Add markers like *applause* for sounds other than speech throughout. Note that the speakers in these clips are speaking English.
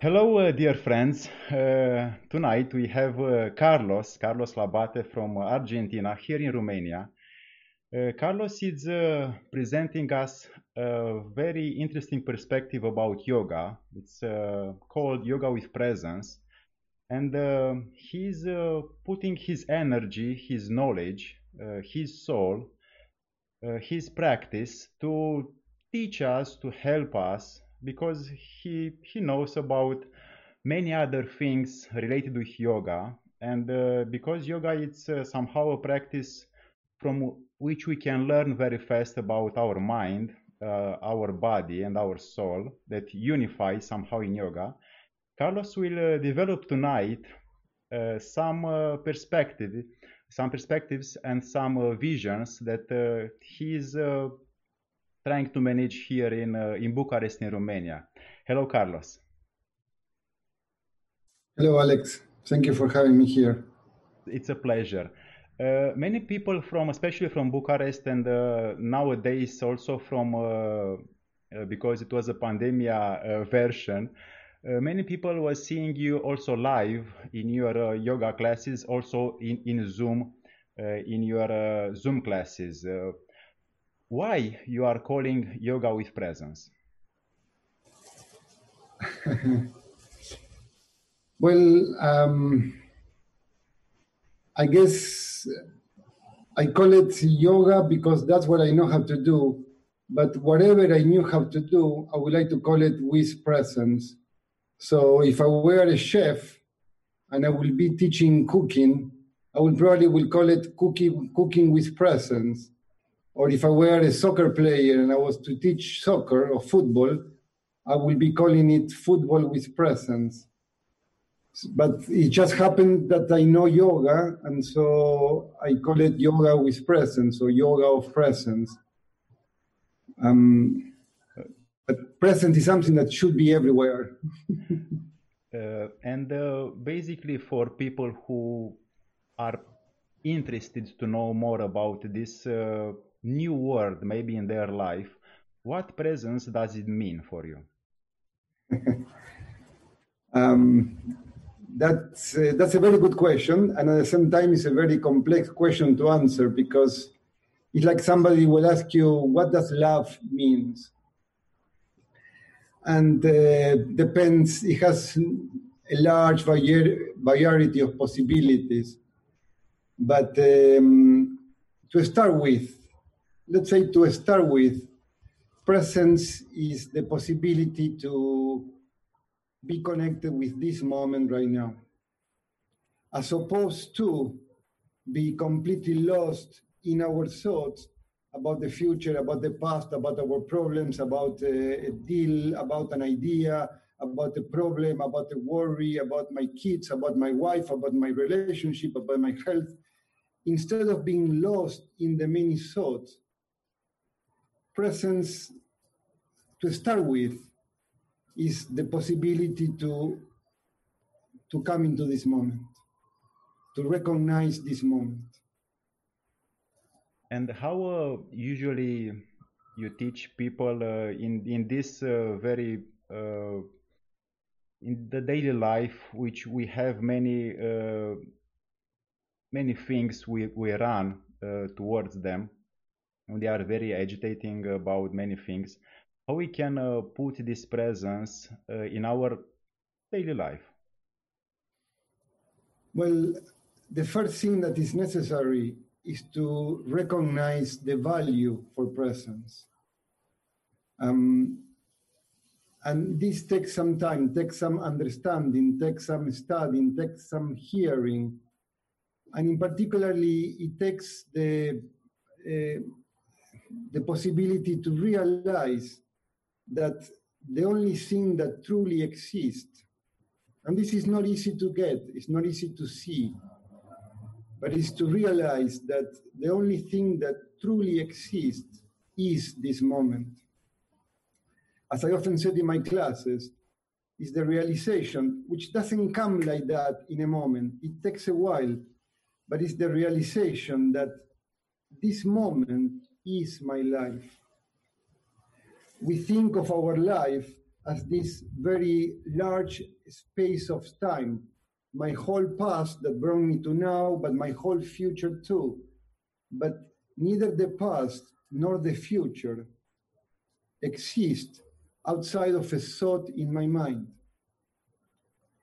Hello, uh, dear friends. Uh, tonight we have uh, Carlos, Carlos Labate from Argentina, here in Romania. Uh, Carlos is uh, presenting us a very interesting perspective about yoga. It's uh, called Yoga with Presence. And he's putting his energy, his knowledge, his soul, his practice to teach us, to help us because he he knows about many other things related with yoga. And uh, because yoga is uh, somehow a practice from which we can learn very fast about our mind uh, our body and our soul that unify somehow in yoga. Carlos will uh, develop tonight uh, some uh, perspective some perspectives and some visions that he is trying to manage here in, uh, in Bucharest, in Romania. Hello, Carlos. Hello, Alex. Thank you for having me here. It's a pleasure. Uh, many people from, especially from Bucharest, and uh, nowadays also from, uh, uh because it was a pandemia uh, version, uh, many people were seeing you also live in your yoga classes, also in, in Zoom, in your Zoom classes why you are calling yoga with presence? *laughs* Well um, i guess i call it yoga because that's what i know how to do. But whatever i knew how to do i would like to call it with presence. So if i were a chef and i will be teaching cooking i will probably will call it cooking cooking with presence or if I were a soccer player and I was to teach soccer or football, I will be calling it football with presence. But it just happened that I know yoga, and so I call it yoga with presence or yoga of presence. Um, but presence is something that should be everywhere. *laughs* uh, and uh, basically, for people who are interested to know more about this uh, new word maybe in their life, what presence does it mean for you? *laughs* um, that's, uh, that's a very good question. And at the same time, it's a very complex question to answer because it's like somebody will ask you, what does love means? And uh, depends, it has a large variety of possibilities. But um, to start with, let's say to start with, presence is the possibility to be connected with this moment right now, as opposed to be completely lost in our thoughts about the future, about the past, about our problems, about uh, a deal, about an idea, about the problem, about the worry, about my kids, about my wife, about my relationship, about my health, instead of being lost in the many thoughts presence to start with is the possibility to to come into this moment to recognize this moment. And how uh, usually you teach people uh, in in this uh, very uh, in the daily life which we have many uh, many things we, we run uh, towards them they are very agitating about many things how we can uh, put this presence uh, in our daily life? Well the first thing that is necessary is to recognize the value for presence. Um, and this takes some time takes some understanding takes some studying takes some hearing. And in particularly it takes the uh, the possibility to realize that the only thing that truly exists, and this is not easy to get, it's not easy to see, but it's to realize that the only thing that truly exists is this moment. As I often said in my classes, is the realization, which doesn't come like that in a moment. It takes a while, but it's the realization that this moment is my life. We think of our life as this very large space of time. My whole past that brought me to now, but my whole future too. But neither the past nor the future exist outside of a thought in my mind.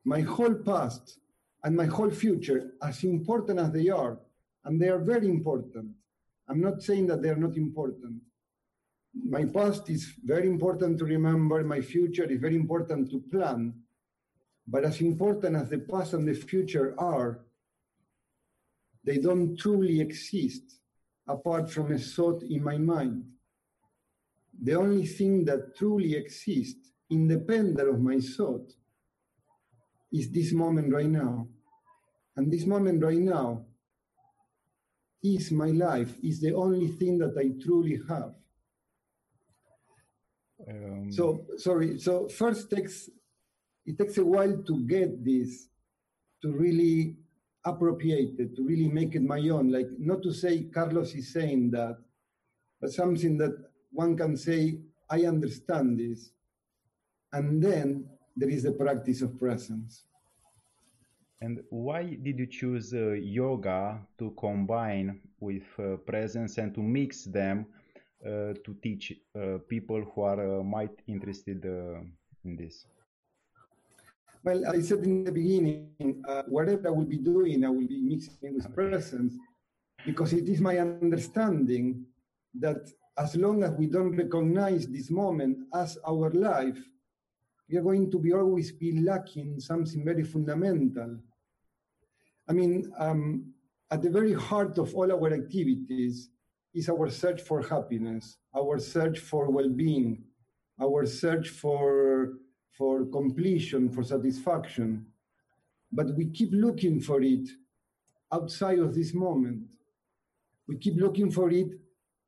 My whole past and my whole future, as important as they are, and they are very important. I'm not saying that they are not important. My past is very important to remember, my future is very important to plan. But as important as the past and the future are, they don't truly exist apart from a thought in my mind. The only thing that truly exists, independent of my thought, is this moment right now. And this moment right now is my life, is the only thing that I truly have. Um, So sorry. So first takes it takes a while to get this, to really appropriate it, to really make it my own. Like not to say Carlos is saying that, but something that one can say, I understand this. And then there is the practice of presence. And why did you choose uh, yoga to combine with uh, presence and to mix them uh, to teach uh, people who are uh, might interested uh, in this? Well, I said in the beginning, uh, whatever I will be doing, I will be mixing with presence because it is my understanding that as long as we don't recognize this moment as our life, we are going to be always be lacking something very fundamental. I mean, um, at the very heart of all our activities is our search for happiness, our search for well-being, our search for for completion, for satisfaction. But we keep looking for it outside of this moment. We keep looking for it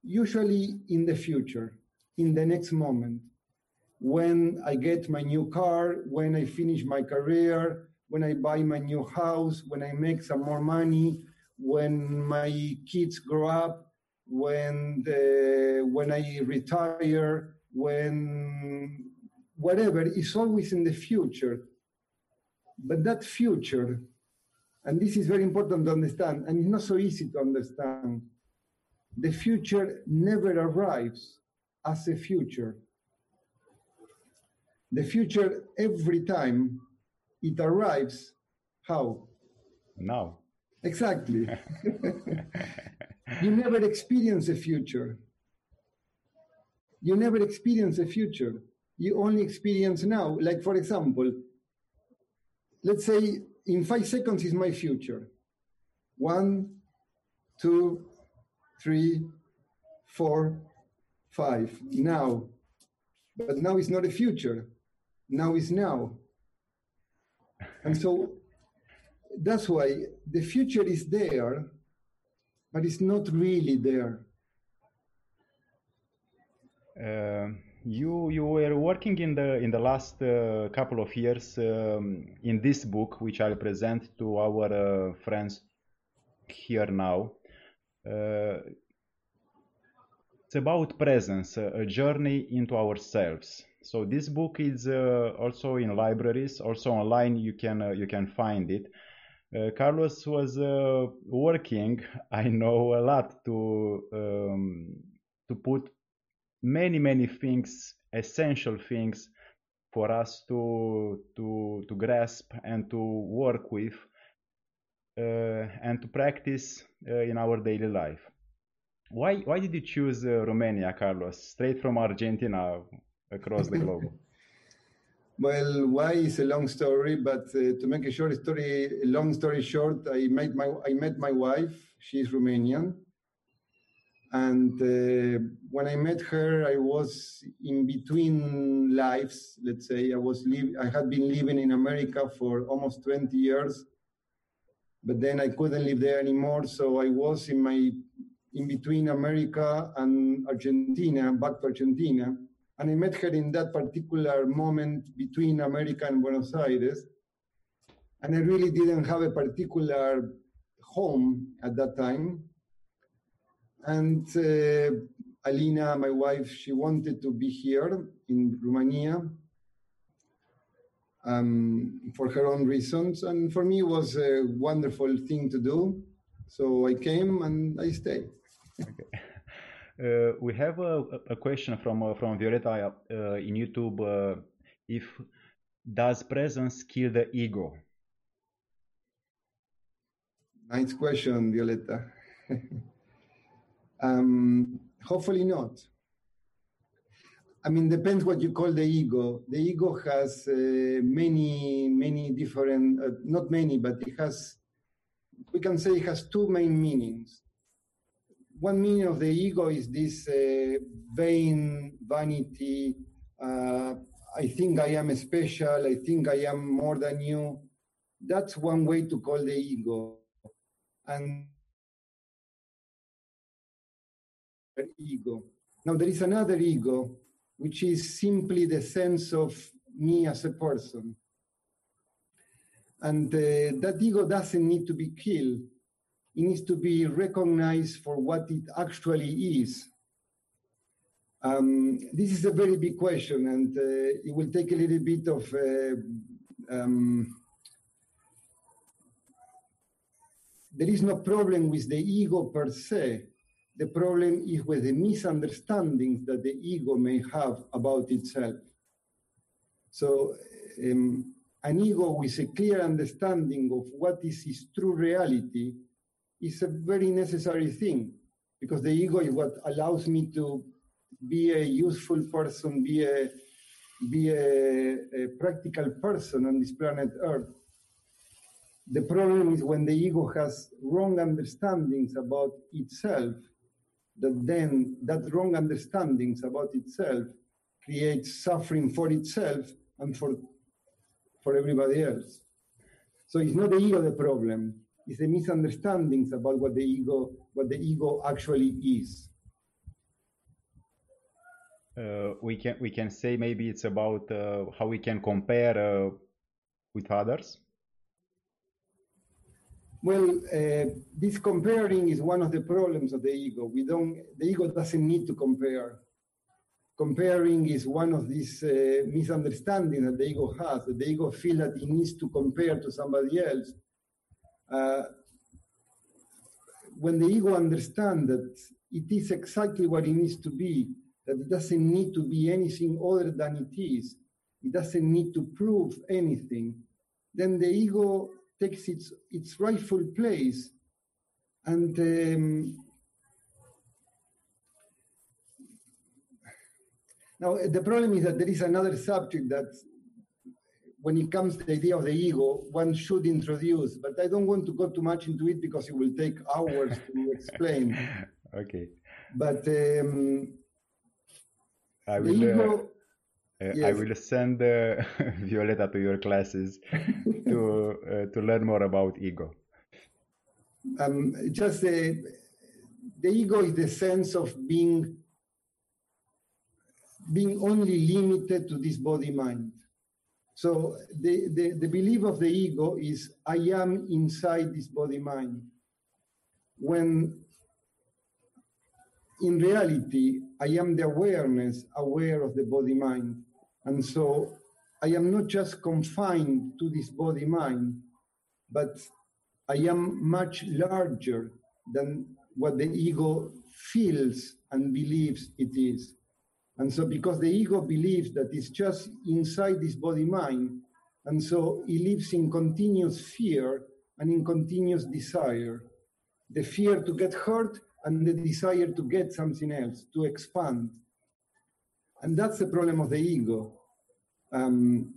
usually in the future, in the next moment, when I get my new car, when I finish my career, when I buy my new house, when I make some more money, when my kids grow up, when the, when I retire, when whatever is always in the future. But that future, and this is very important to understand, and it's not so easy to understand, the future never arrives as a future. The future, every time it arrives, how? Now. Exactly. *laughs* you never experience the future. You never experience the future. You only experience now. Like, for example, let's say in five seconds is my future. One, two, three, four, five. Now. But now is not a future. Now is now. And so that's why the future is there, but it's not really there. Uh, you you were working in the in the last uh, couple of years um, in this book, which I'll present to our uh, friends here now. Uh, it's about presence, a journey into ourselves. So this book is uh, also in libraries, also online. You can uh, you can find it. Uh, Carlos was working, *laughs* I know a lot to um, to put many many things essential things for us to to to grasp and to work with uh, and to practice uh, in our daily life why why did you choose uh, romania carlos straight from argentina across the globe *coughs* well why is a long story but uh, to make a short story a long story short i met my i met my wife she's romanian and uh, when I met her, I was in between lives. Let's say I was live. I had been living in America for almost 20 years, but then I couldn't live there anymore. So I was in my in between America and Argentina, back to Argentina, and I met her in that particular moment between America and Buenos Aires. And I really didn't have a particular home at that time and uh, Alina, my wife, she wanted to be here in Romania. um, for her own reasons. And for me, it was a wonderful thing to do. So I came and I stayed. Okay. Uh, we have a, a question from uh, from Violeta uh, in YouTube. Uh, if does presence kill the ego? Nice question, Violeta. *laughs* um, hopefully not. I mean, depends what you call the ego. The ego has uh, many, many different, uh, not many, but it has, we can say it has two main meanings. One meaning of the ego is this uh, vain vanity. Uh, I think I am special. I think I am more than you. That's one way to call the ego. And ego. Now, there is another ego which is simply the sense of me as a person. And uh, that ego doesn't need to be killed. It needs to be recognized for what it actually is. Um, this is a very big question, and uh, it will take a little bit of uh, um, there is no problem with the ego per se. The problem is with the misunderstandings that the ego may have about itself. So, um, an ego with a clear understanding of what is its true reality is a very necessary thing because the ego is what allows me to be a useful person, be a be a, a practical person on this planet Earth. The problem is when the ego has wrong understandings about itself that then that wrong understandings about itself creates suffering for itself and for for everybody else. So it's not the ego the problem; it's the misunderstandings about what the ego what the ego actually is. Uh, we can we can say maybe it's about uh, how we can compare uh, with others. Well, uh, this comparing is one of the problems of the ego. We don't, the ego doesn't need to compare. Comparing is one of these uh, misunderstandings that the ego has. That the ego feels that it needs to compare to somebody else. Uh, when the ego understands that it is exactly what it needs to be, that it doesn't need to be anything other than it is, it doesn't need to prove anything, then the ego takes its its rightful place, and um, now the problem is that there is another subject that, when it comes to the idea of the ego, one should introduce, but I don't want to go too much into it because it will take hours to explain. *laughs* okay. But um, I will. Uh, ego, uh, I yes. will send uh, *laughs* Violeta to your classes *laughs* to uh, to learn more about ego. um, just the, the ego is the sense of being being only limited to this body mind so the, the, the belief of the ego is i am inside this body mind when in reality i am the awareness aware of the body mind and so i am not just confined to this body mind but I am much larger than what the ego feels and believes it is. And so, because the ego believes that it's just inside this body mind, and so it lives in continuous fear and in continuous desire the fear to get hurt and the desire to get something else, to expand. And that's the problem of the ego. Um,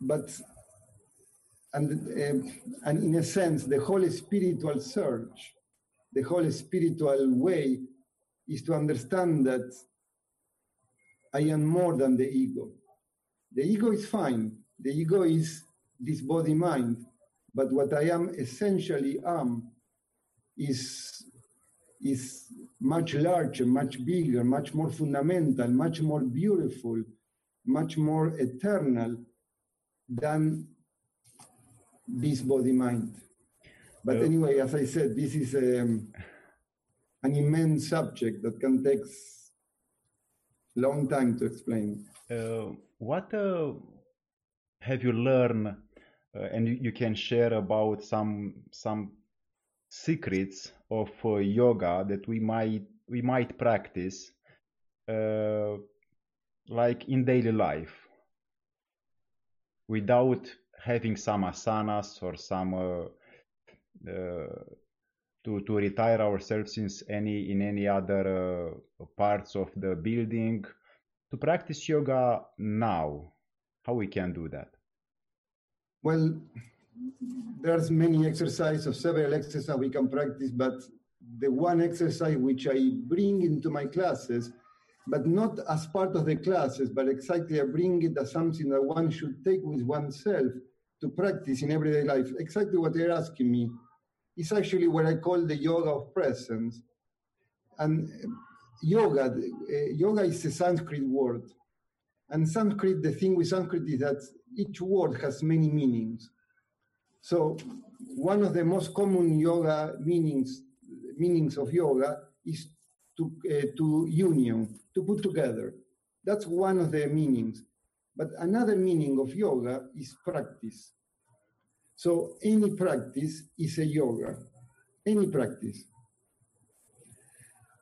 but and, uh, and in a sense, the whole spiritual search, the whole spiritual way is to understand that I am more than the ego. The ego is fine. The ego is this body mind. But what I am essentially am is, is much larger, much bigger, much more fundamental, much more beautiful, much more eternal than this body mind. But anyway, as I said, this is um, an immense subject that can take long time to explain. Uh, what uh, have you learned uh, and you, you, can share about some some secrets of yoga that we might we might practice like in daily life without having some asanas or some uh, uh, to to retire ourselves in any in any other uh, parts of the building. To practice yoga now how we can do that? Well there's many exercises several exercises we can practice but the one exercise which i bring into my classes but not as part of the classes but exactly i bring it as something that one should take with oneself to practice in everyday life. Exactly what they're asking me is actually what I call the yoga of presence. And yoga, uh, yoga is a Sanskrit word. And Sanskrit, the thing with Sanskrit is that each word has many meanings. So one of the most common yoga meanings meanings of yoga is to uh, to union, to put together. That's one of the meanings. But another meaning of yoga is practice. So any practice is a yoga, any practice.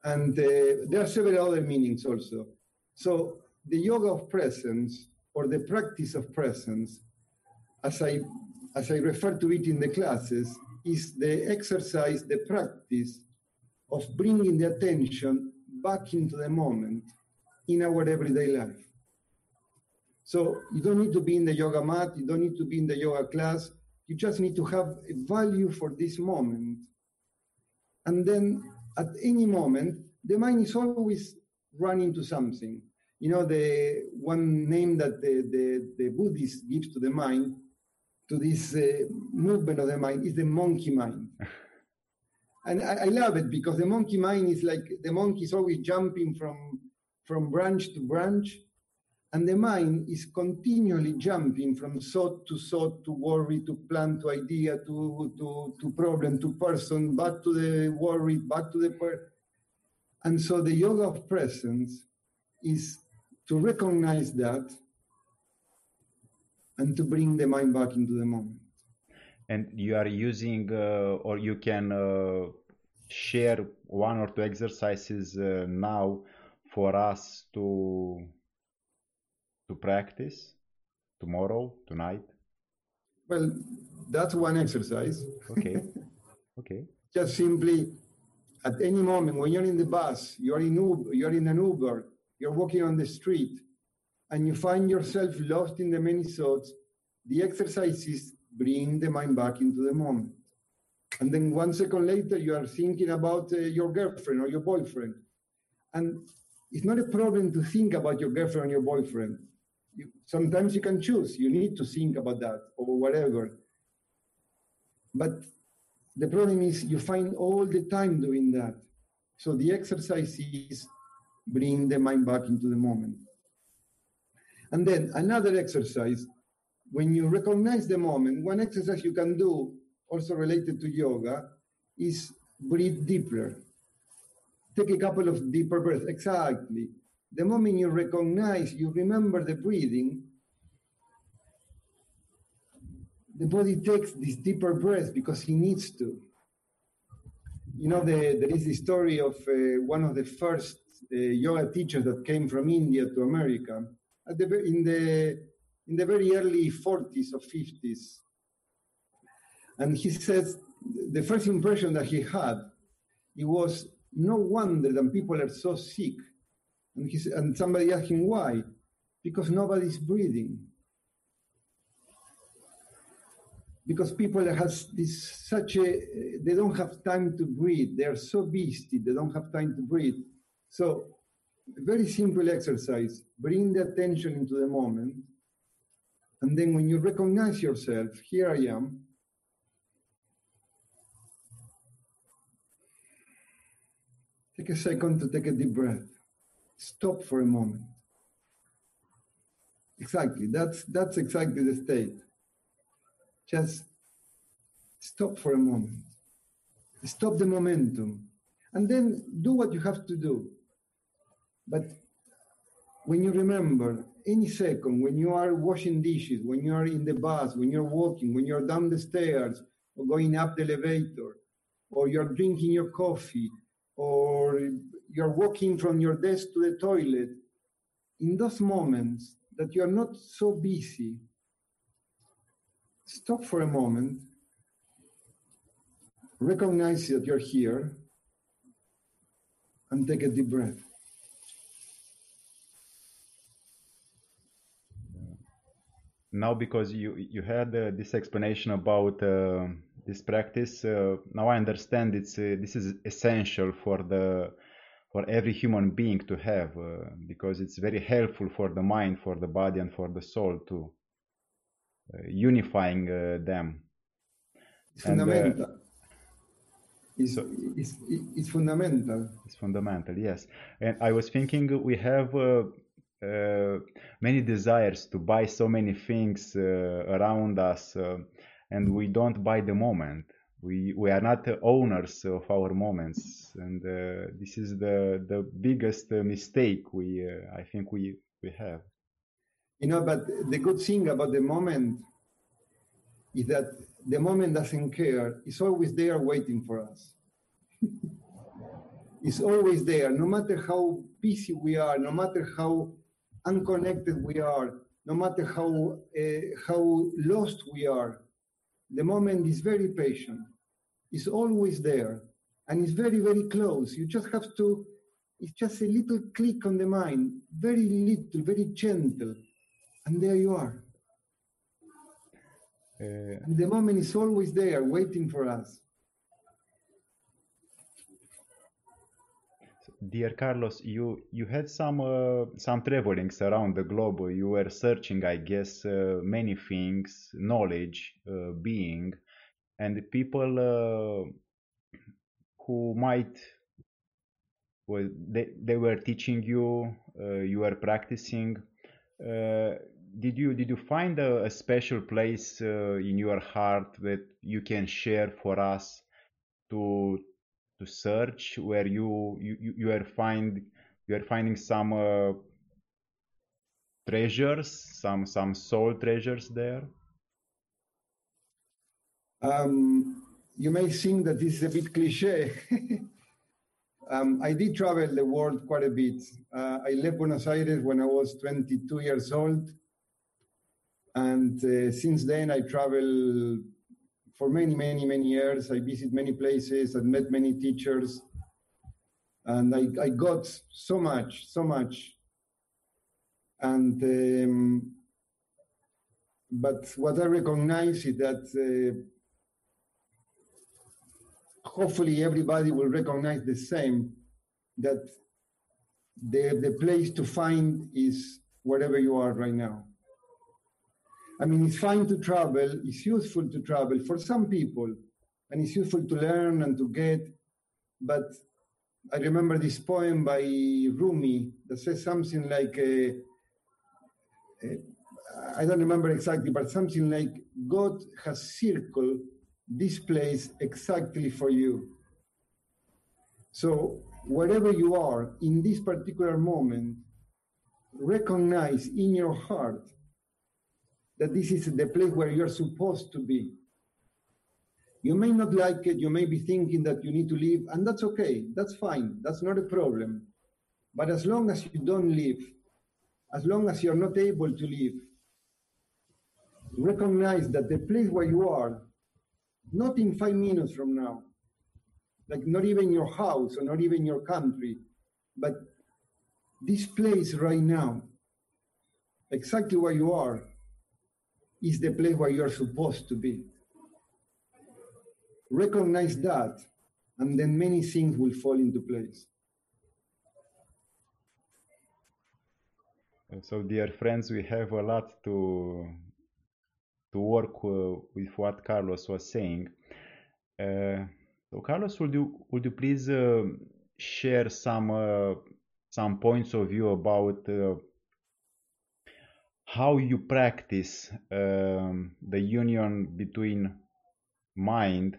And uh, there are several other meanings also. So the yoga of presence or the practice of presence, as I, as I refer to it in the classes, is the exercise, the practice of bringing the attention back into the moment in our everyday life. So you don't need to be in the yoga mat, you don't need to be in the yoga class, you just need to have a value for this moment. And then at any moment, the mind is always running to something. You know, the one name that the, the, the Buddhist gives to the mind, to this uh, movement of the mind, is the monkey mind. *laughs* and I, I, love it because the monkey mind is like the monkey is always jumping from, from branch to branch and the mind is continually jumping from thought to thought, to worry, to plan, to idea, to, to, to problem, to person, back to the worry, back to the person. And so the yoga of presence is to recognize that and to bring the mind back into the moment. And you are using, uh, or you can uh, share one or two exercises uh, now for us to to practice tomorrow, tonight? Well, that's one exercise. Okay. *laughs* Okay. Just simply at any moment when you're in the bus, you're in Uber, you're in an Uber, you're walking on the street, and you find yourself lost in the many thoughts, the exercise is bring the mind back into the moment. And then one second later, you are thinking about uh, your girlfriend or your boyfriend. And it's not a problem to think about your girlfriend or your boyfriend you, sometimes you can choose. You need to think about that or whatever. But the problem is you find all the time doing that. So the exercise is bring the mind back into the moment. And then another exercise, when you recognize the moment, one exercise you can do, also related to yoga, is breathe deeper. Take a couple of deeper breaths. Exactly the moment you recognize, you remember the breathing, the body takes this deeper breath because he needs to. You know, the, there is the story of uh, one of the first uh, yoga teachers that came from India to America at the, in, the, in the very early 40s or 50s. And he says the first impression that he had, it was no wonder that people are so sick and, he, and somebody asked him why. Because nobody's breathing. Because people has this such a they don't have time to breathe. They are so busy they don't have time to breathe. So very simple exercise. Bring the attention into the moment. And then when you recognize yourself, here I am, take a second to take a deep breath stop for a moment. Exactly, that's, that's exactly the state. Just stop for a moment. Stop the momentum. And then do what you have to do. But when you remember any second, when you are washing dishes, when you are in the bus, when you're walking, when you're down the stairs, or going up the elevator, or you're drinking your coffee, or you're walking from your desk to the toilet, in those moments that you are not so busy, stop for a moment, recognize that you're here, and take a deep breath. Now, because you you had uh, this explanation about uh, this practice, uh, now I understand it's uh, this is essential for the for every human being to have uh, because it's very helpful for the mind, for the body, and for the soul to uh, unifying them. It's fundamental. It's, so, it's, it's fundamental. It's fundamental, yes. And I was thinking we have uh, many desires to buy so many things uh, around us uh, and we don't buy the moment we we are not owners of our moments and uh, this is the the biggest mistake we uh, i think we we have. You know but the good thing about the moment is that the moment doesn't care. It's always there waiting for us. *laughs* It's always there no matter how busy we are no matter how unconnected we are, no matter how, uh, how lost we are, the moment is very patient. It's always there and it's very, very close. You just have to, it's just a little click on the mind, very little, very gentle, and there you are. Uh, the moment is always there, waiting for us. Dear Carlos, you you had some uh, some travelings around the globe. You were searching, I guess, uh, many things, knowledge, uh, being, and people uh, who might well they they were teaching you, uh, you were practicing. Uh, did you did you find a, a special place in your heart that you can share for us to to search where you you, you are find you are finding some uh, treasures some some soul treasures there um, you may think that this is a bit cliche *laughs* um, i did travel the world quite a bit uh, i left buenos aires when i was 22 years old and uh, since then i travel for many, many, many years. I visited many places and met many teachers. And I, I got so much, so much. And um, but what I recognize is that uh, hopefully everybody will recognize the same that the, the place to find is wherever you are right now. I mean, it's fine to travel, it's useful to travel for some people, and it's useful to learn and to get. But I remember this poem by Rumi that says something like, uh, uh, I don't remember exactly, but something like, God has circled this place exactly for you. So, wherever you are in this particular moment, recognize in your heart that this is the place where you're supposed to be. You may not like it, you may be thinking that you need to leave, and that's okay, that's fine, that's not a problem. But as long as you don't leave, as long as you're not able to leave, recognize that the place where you are, not in five minutes from now, like not even your house or not even your country, but this place right now, exactly where you are, is the place where you're supposed to be. Recognize that, and then many things will fall into place. And so, dear friends, we have a lot to to work with what Carlos was saying. So, Carlos, would you would you please share some some points of view about uh, how you practice um, the union between mind,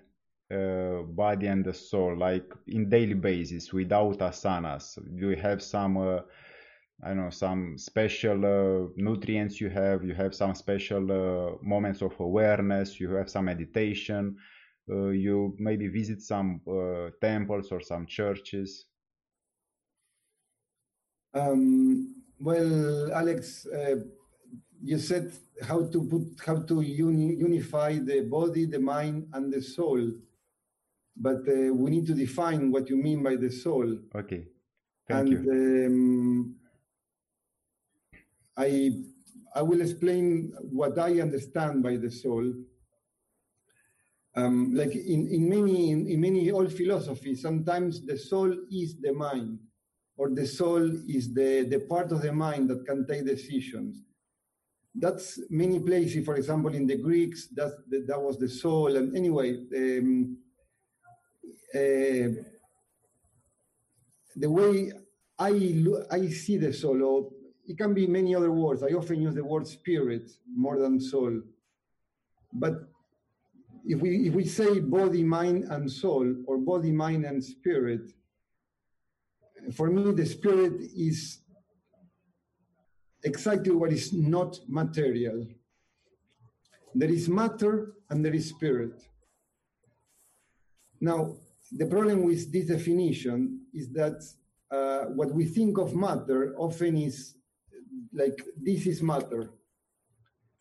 uh, body, and the soul, like in daily basis without asanas? Do you have some, uh, I don't know some special uh, nutrients you have. You have some special uh, moments of awareness. You have some meditation. Uh, you maybe visit some uh, temples or some churches. Um, well, Alex, uh, you said how to put how to uni, unify the body, the mind, and the soul, but uh, we need to define what you mean by the soul. Okay, thank and you. um, I I will explain what I understand by the soul. Um, like in, in many in, in many old philosophies, sometimes the soul is the mind, or the soul is the, the part of the mind that can take decisions. That's many places. For example, in the Greeks, that that, was the soul. And anyway, um, uh, the way I I see the soul, it can be many other words. I often use the word spirit more than soul. But if we if we say body, mind, and soul, or body, mind, and spirit, for me the spirit is exactly what is not material. There is matter and there is spirit. Now, the problem with this definition is that uh, what we think of matter often is like this is matter,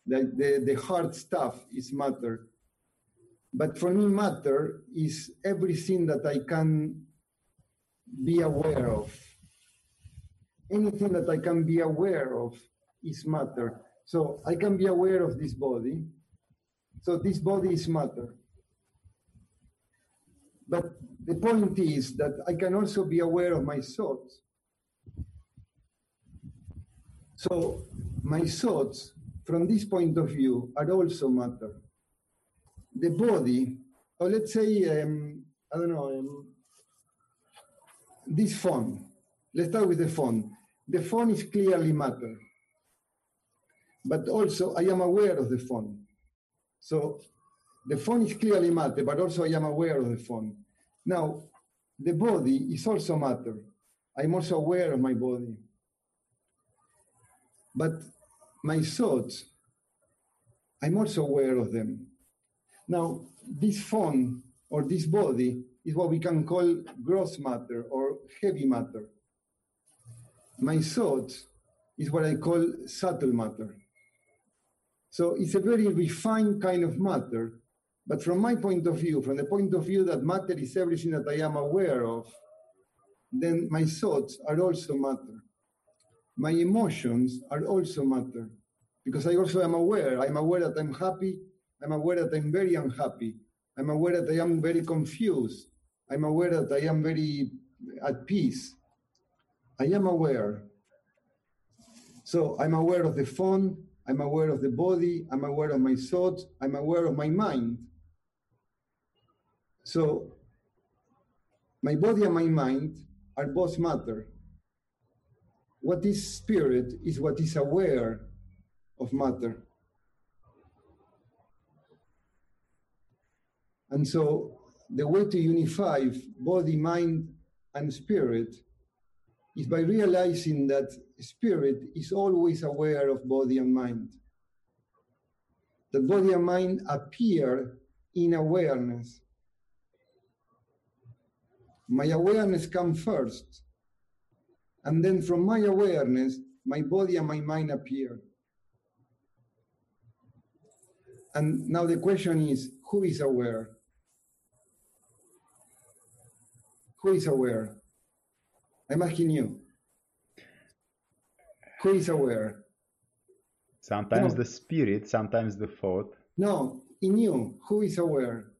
like the, the hard stuff is matter. But for me, matter is everything that I can be aware of. Anything that I can be aware of is matter. So I can be aware of this body. So this body is matter. But the point is that I can also be aware of my thoughts. So my thoughts, from this point of view, are also matter. The body, or let's say, um, I don't know, um, this phone. Let's start with the phone. The phone is clearly matter. But also, I am aware of the phone. So the phone is clearly matter, but also I am aware of the phone. Now, the body is also matter. I'm also aware of my body. But my thoughts, I'm also aware of them. Now, this phone or this body is what we can call gross matter or heavy matter. My thoughts is what I call subtle matter. So it's a very refined kind of matter. But from my point of view, from the point of view that matter is everything that I am aware of, then my thoughts are also matter. My emotions are also matter because I also am aware. I'm aware that I'm happy. I'm aware that I'm very unhappy. I'm aware that I am very confused. I'm aware that I am very at peace. I am aware. So I'm aware of the phone. I'm aware of the body. I'm aware of my thoughts. I'm aware of my mind. So my body and my mind are both matter. What is spirit is what is aware of matter. And so the way to unify body, mind, and spirit is by realizing that spirit is always aware of body and mind. That body and mind appear in awareness. My awareness comes first. And then from my awareness, my body and my mind appear. And now the question is who is aware? Who is aware? I'm asking you. Who is aware? Sometimes No. the spirit, sometimes the thought. No, in you, who is aware?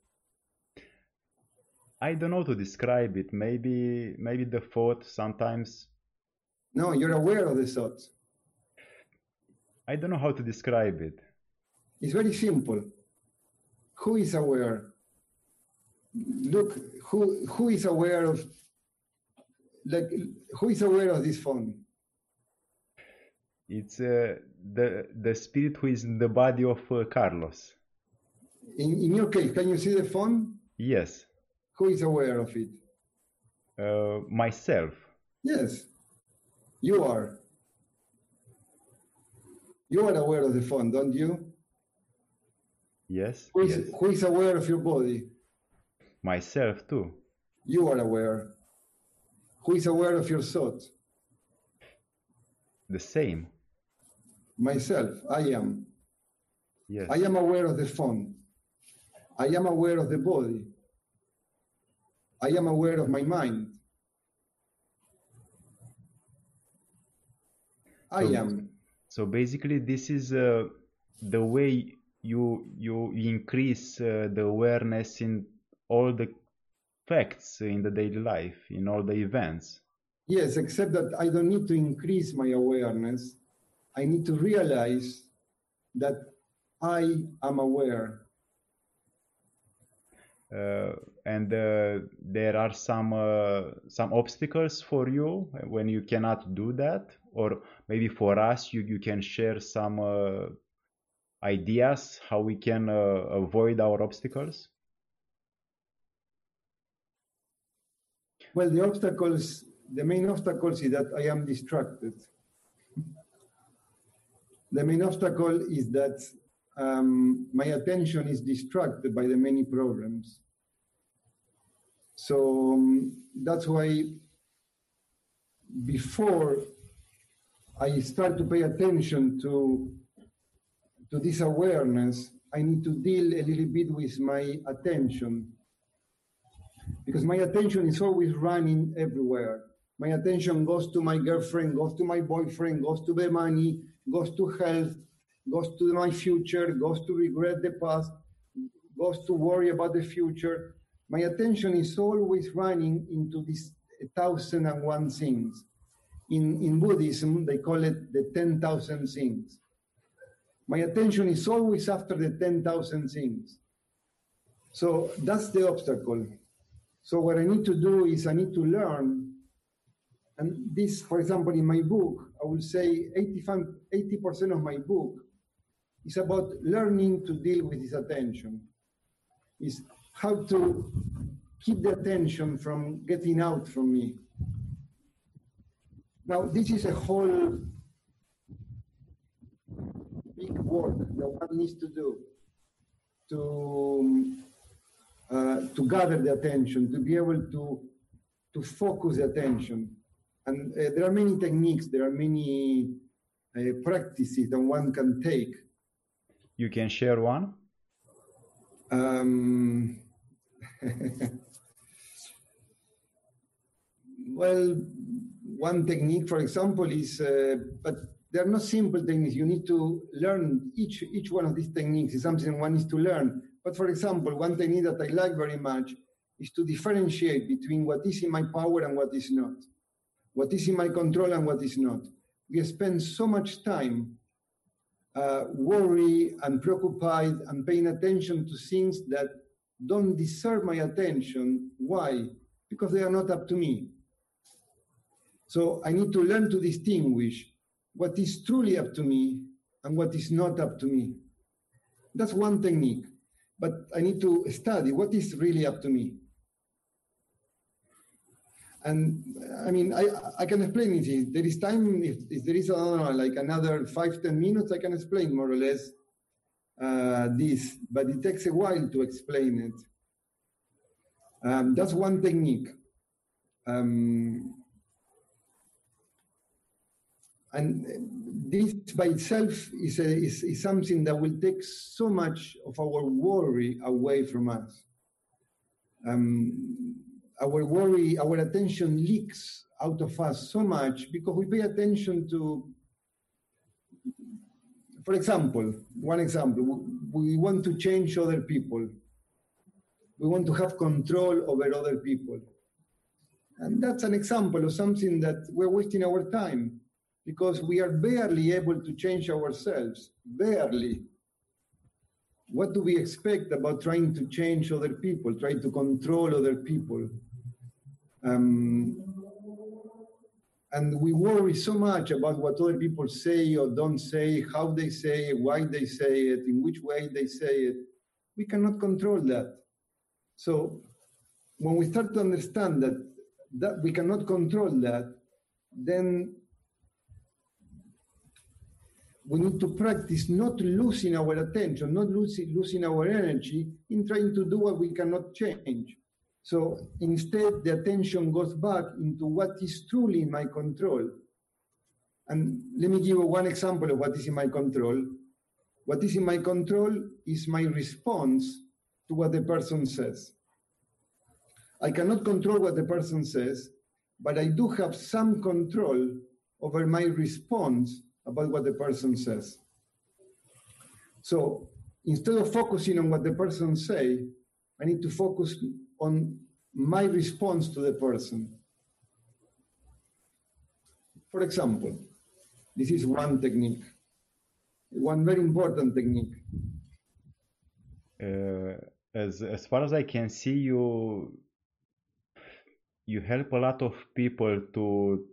I don't know to describe it. Maybe maybe the thought sometimes No, you're aware of the thoughts. I don't know how to describe it. It's very simple. Who is aware? Look, who who is aware of like who is aware of this phone? It's uh, the the spirit who is in the body of uh, Carlos. In in your case, can you see the phone? Yes, Who is aware of it? uh, myself. Yes, you are. You are aware of the phone, don't you? Yes. Who is, yes. who is aware of your body? Myself too. You are aware. Who is aware of your thought? The same. Myself. I am. Yes. I am aware of the phone. I am aware of the body. I am aware of my mind. I So- am. So basically, this is uh, the way you you increase uh, the awareness in all the facts in the daily life, in all the events. Yes, except that I don't need to increase my awareness. I need to realize that I am aware. Uh, and uh, there are some uh, some obstacles for you when you cannot do that, or maybe for us, you, you can share some ideas how we can avoid our obstacles. Well, the obstacles, the main obstacles is that I am distracted. The main obstacle is that um, my attention is distracted by the many problems. So um, that's why before I start to pay attention to, to this awareness, I need to deal a little bit with my attention because my attention is always running everywhere. My attention goes to my girlfriend, goes to my boyfriend, goes to the money, goes to health, goes to my future, goes to regret the past, goes to worry about the future. My attention is always running into these thousand and one things. In, in Buddhism, they call it the 10,000 things. My attention is always after the 10,000 things. So that's the obstacle. So what I need to do is I need to learn. And this, for example, in my book, I will say 85, 80% of my book is about learning to deal with this attention. Is how to keep the attention from getting out from me. Now, this is a whole big work that one needs to do to uh, to gather the attention, to be able to to focus the attention. And uh, there are many techniques, there are many uh, practices that one can take. You can share one. Um, *laughs* well, one technique, for example, is, uh, but they're not simple techniques. You need to learn each each one of these techniques is something one needs to learn. But for example, one technique that I like very much is to differentiate between what is in my power and what is not, what is in my control and what is not. We spend so much time uh, worry and preoccupied and paying attention to things that don't deserve my attention. Why? Because they are not up to me. So I need to learn to distinguish what is truly up to me and what is not up to me. That's one technique. But I need to study what is really up to me. And I mean, I, I can explain it. If there is time, if, if there is, I don't know, like another five, ten minutes, I can explain more or less uh, this, but it takes a while to explain it. Um, that's one technique. Um, and this by itself is, a, is, is something that will take so much of our worry away from us. Um, our worry, our attention leaks out of us so much because we pay attention to, for example, one example, we want to change other people. We want to have control over other people. And that's an example of something that we're wasting our time because we are barely able to change ourselves. Barely. What do we expect about trying to change other people, trying to control other people? Um, and we worry so much about what other people say or don't say, how they say it, why they say it, in which way they say it. We cannot control that. So when we start to understand that, that we cannot control that, then we need to practice not losing our attention, not losing, losing our energy in trying to do what we cannot change. So instead, the attention goes back into what is truly in my control. And let me give you one example of what is in my control. What is in my control is my response to what the person says. I cannot control what the person says, but I do have some control over my response about what the person says. So instead of focusing on what the person say, I need to focus on my response to the person. For example, this is one technique, one very important technique. Uh, as as far as I can see, you you help a lot of people to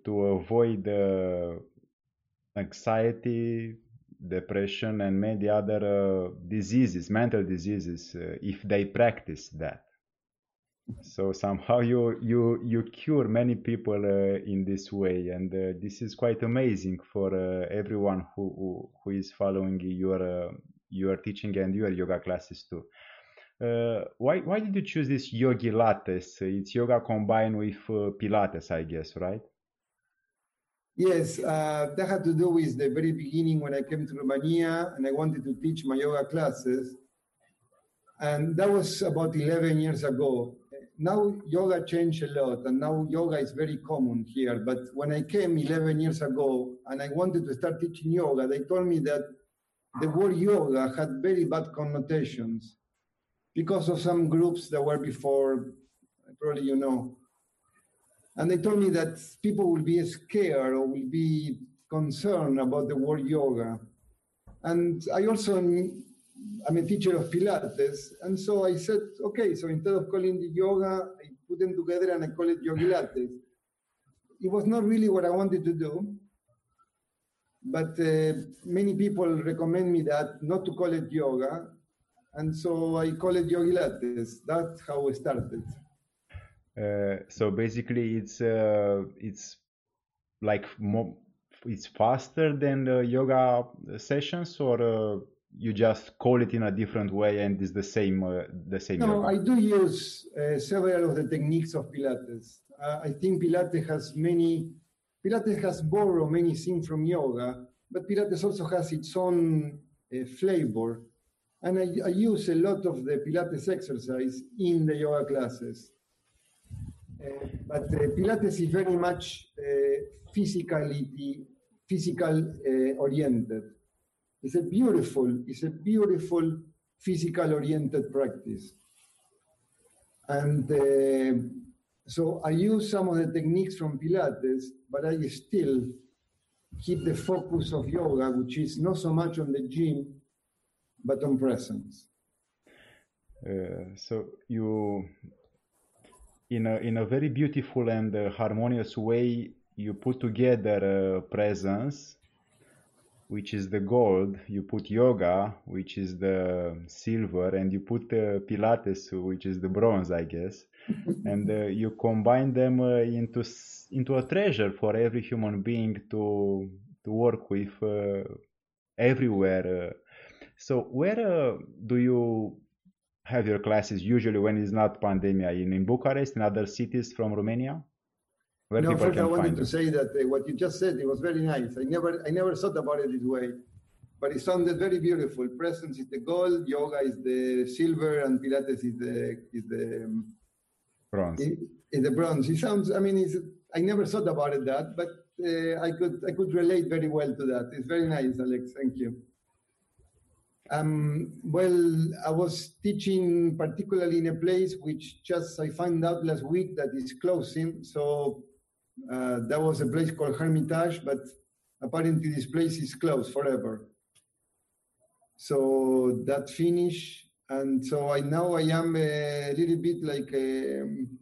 to avoid uh, anxiety, depression, and many other uh, diseases, mental diseases, uh, if they practice that. So somehow *laughs* you you you cure many people uh, in this way, and uh, this is quite amazing for uh, everyone who, who who is following your your teaching and your yoga classes too. Uh, why why did you choose this yogilates? It's yoga combined with uh, Pilates, I guess, right? Yes, uh, that had to do with the very beginning when I came to Romania and I wanted to teach my yoga classes. And that was about 11 years ago. Now yoga changed a lot and now yoga is very common here. But when I came 11 years ago and I wanted to start teaching yoga, they told me that the word yoga had very bad connotations because of some groups that were before, probably you know. And they told me that people will be scared or will be concerned about the word yoga. And I also, I'm a teacher of Pilates. And so I said, okay, so instead of calling it yoga, I put them together and I call it Yogilates. It was not really what I wanted to do. But uh, many people recommend me that not to call it yoga and so I call it Yogilates. That's how we started. Uh, so basically, it's uh, it's like more, it's faster than the yoga sessions, or uh, you just call it in a different way and it's the same uh, the same. No? I do use uh, several of the techniques of Pilates. Uh, I think Pilates has many. Pilates has borrowed many things from yoga, but Pilates also has its own flavor and I, I, use a lot of the Pilates exercise in the yoga classes. Uh, but uh, Pilates is very much uh, physicality, physical uh, oriented. It's a beautiful, it's a beautiful physical oriented practice. And uh, so I use some of the techniques from Pilates, but I still keep the focus of yoga, which is not so much on the gym, but on presence. Uh, so you, in a in a very beautiful and uh, harmonious way, you put together uh, presence, which is the gold. You put yoga, which is the silver, and you put uh, Pilates, which is the bronze, I guess, *laughs* and uh, you combine them uh, into into a treasure for every human being to to work with everywhere so where uh, do you have your classes usually when it's not pandemic? In, in Bucharest, in other cities from Romania? Where no, first I wanted to say that uh, what you just said, it was very nice. I never, I never thought about it this way, but it sounded very beautiful. Presence is the gold, yoga is the silver, and Pilates is the is the um, bronze. Is the bronze. It sounds. I mean, it's, I never thought about it that, but uh, I could I could relate very well to that. It's very nice, Alex. Thank you. Um, well, I was teaching particularly in a place which just I found out last week that is closing. So uh, that was a place called Hermitage, but apparently this place is closed forever. So that finished, and so I now I am a little bit like um,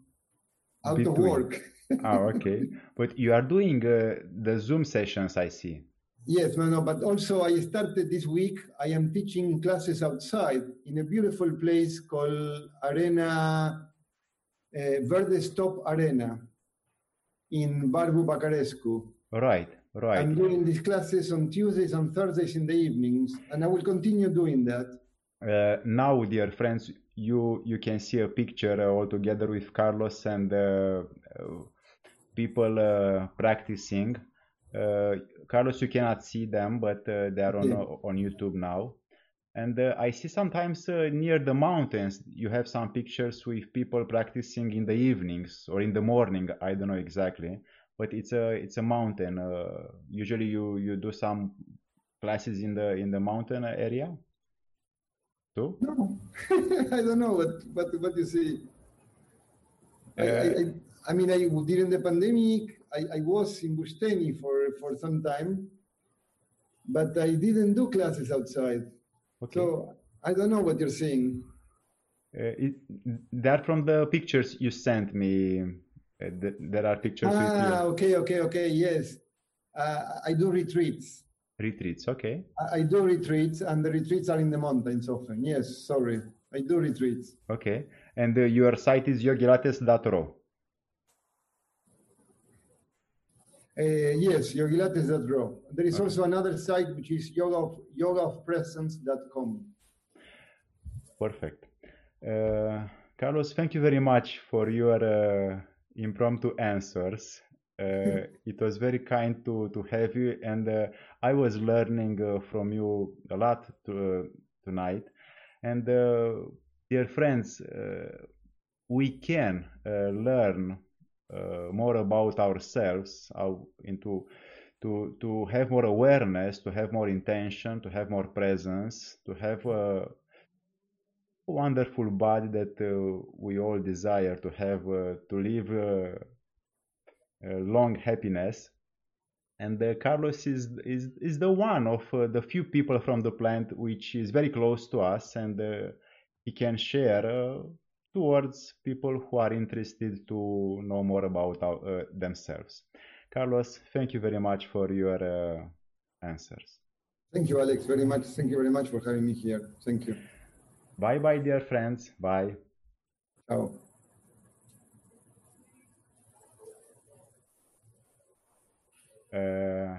out Between. of work. oh, *laughs* okay. But you are doing uh, the Zoom sessions, I see. Yes, no, no, but also I started this week. I am teaching classes outside in a beautiful place called Arena uh, Verde Stop Arena in Barbu Vacarescu. Right, Right. I'm doing these classes on Tuesdays and Thursdays in the evenings, and I will continue doing that. Uh, now, dear friends, you you can see a picture uh, all together with Carlos and uh, uh, people uh, practicing. Uh, Carlos, you cannot see them, but uh, they are on Yeah. on YouTube now. And uh, I see sometimes uh, near the mountains you have some pictures with people practicing in the evenings or in the morning. I don't know exactly, but it's a it's a mountain. Uh, usually you you do some classes in the in the mountain area too. No, *laughs* I don't know what what what you see. I, I, I- I mean, I during the pandemic, I, I was in Busteni for for some time, but I didn't do classes outside. Okay. So I don't know what you're seeing. Uh, it, that from the pictures you sent me. Uh, th there are pictures Ah, okay, okay, okay. Yes, uh, I do retreats. Retreats, okay. I, I do retreats, and the retreats are in the mountains often. Yes, sorry, I do retreats. Okay. And uh, your site is yogilates.ro. Uh, yes, yogilates.ro. There is Okay. also another site which is yoga of, yogaofpresence.com. Perfect. Uh, Carlos, thank you very much for your uh, impromptu answers. Uh, *laughs* it was very kind to, to have you, and uh, I was learning uh, from you a lot to, uh, tonight. And uh, dear friends, uh, we can uh, learn uh, more about ourselves, how into to to have more awareness, to have more intention, to have more presence, to have a wonderful body that uh, we all desire to have, uh, to live uh, long happiness. And uh, Carlos is, is is the one of uh, the few people from the plant which is very close to us, and uh, he can share towards people who are interested to know more about uh, themselves. Carlos, thank you very much for your uh, answers. Thank you, Alex, very much. Thank you very much for having me here. Thank you. Bye bye, dear friends. Bye. Ciao. Uh,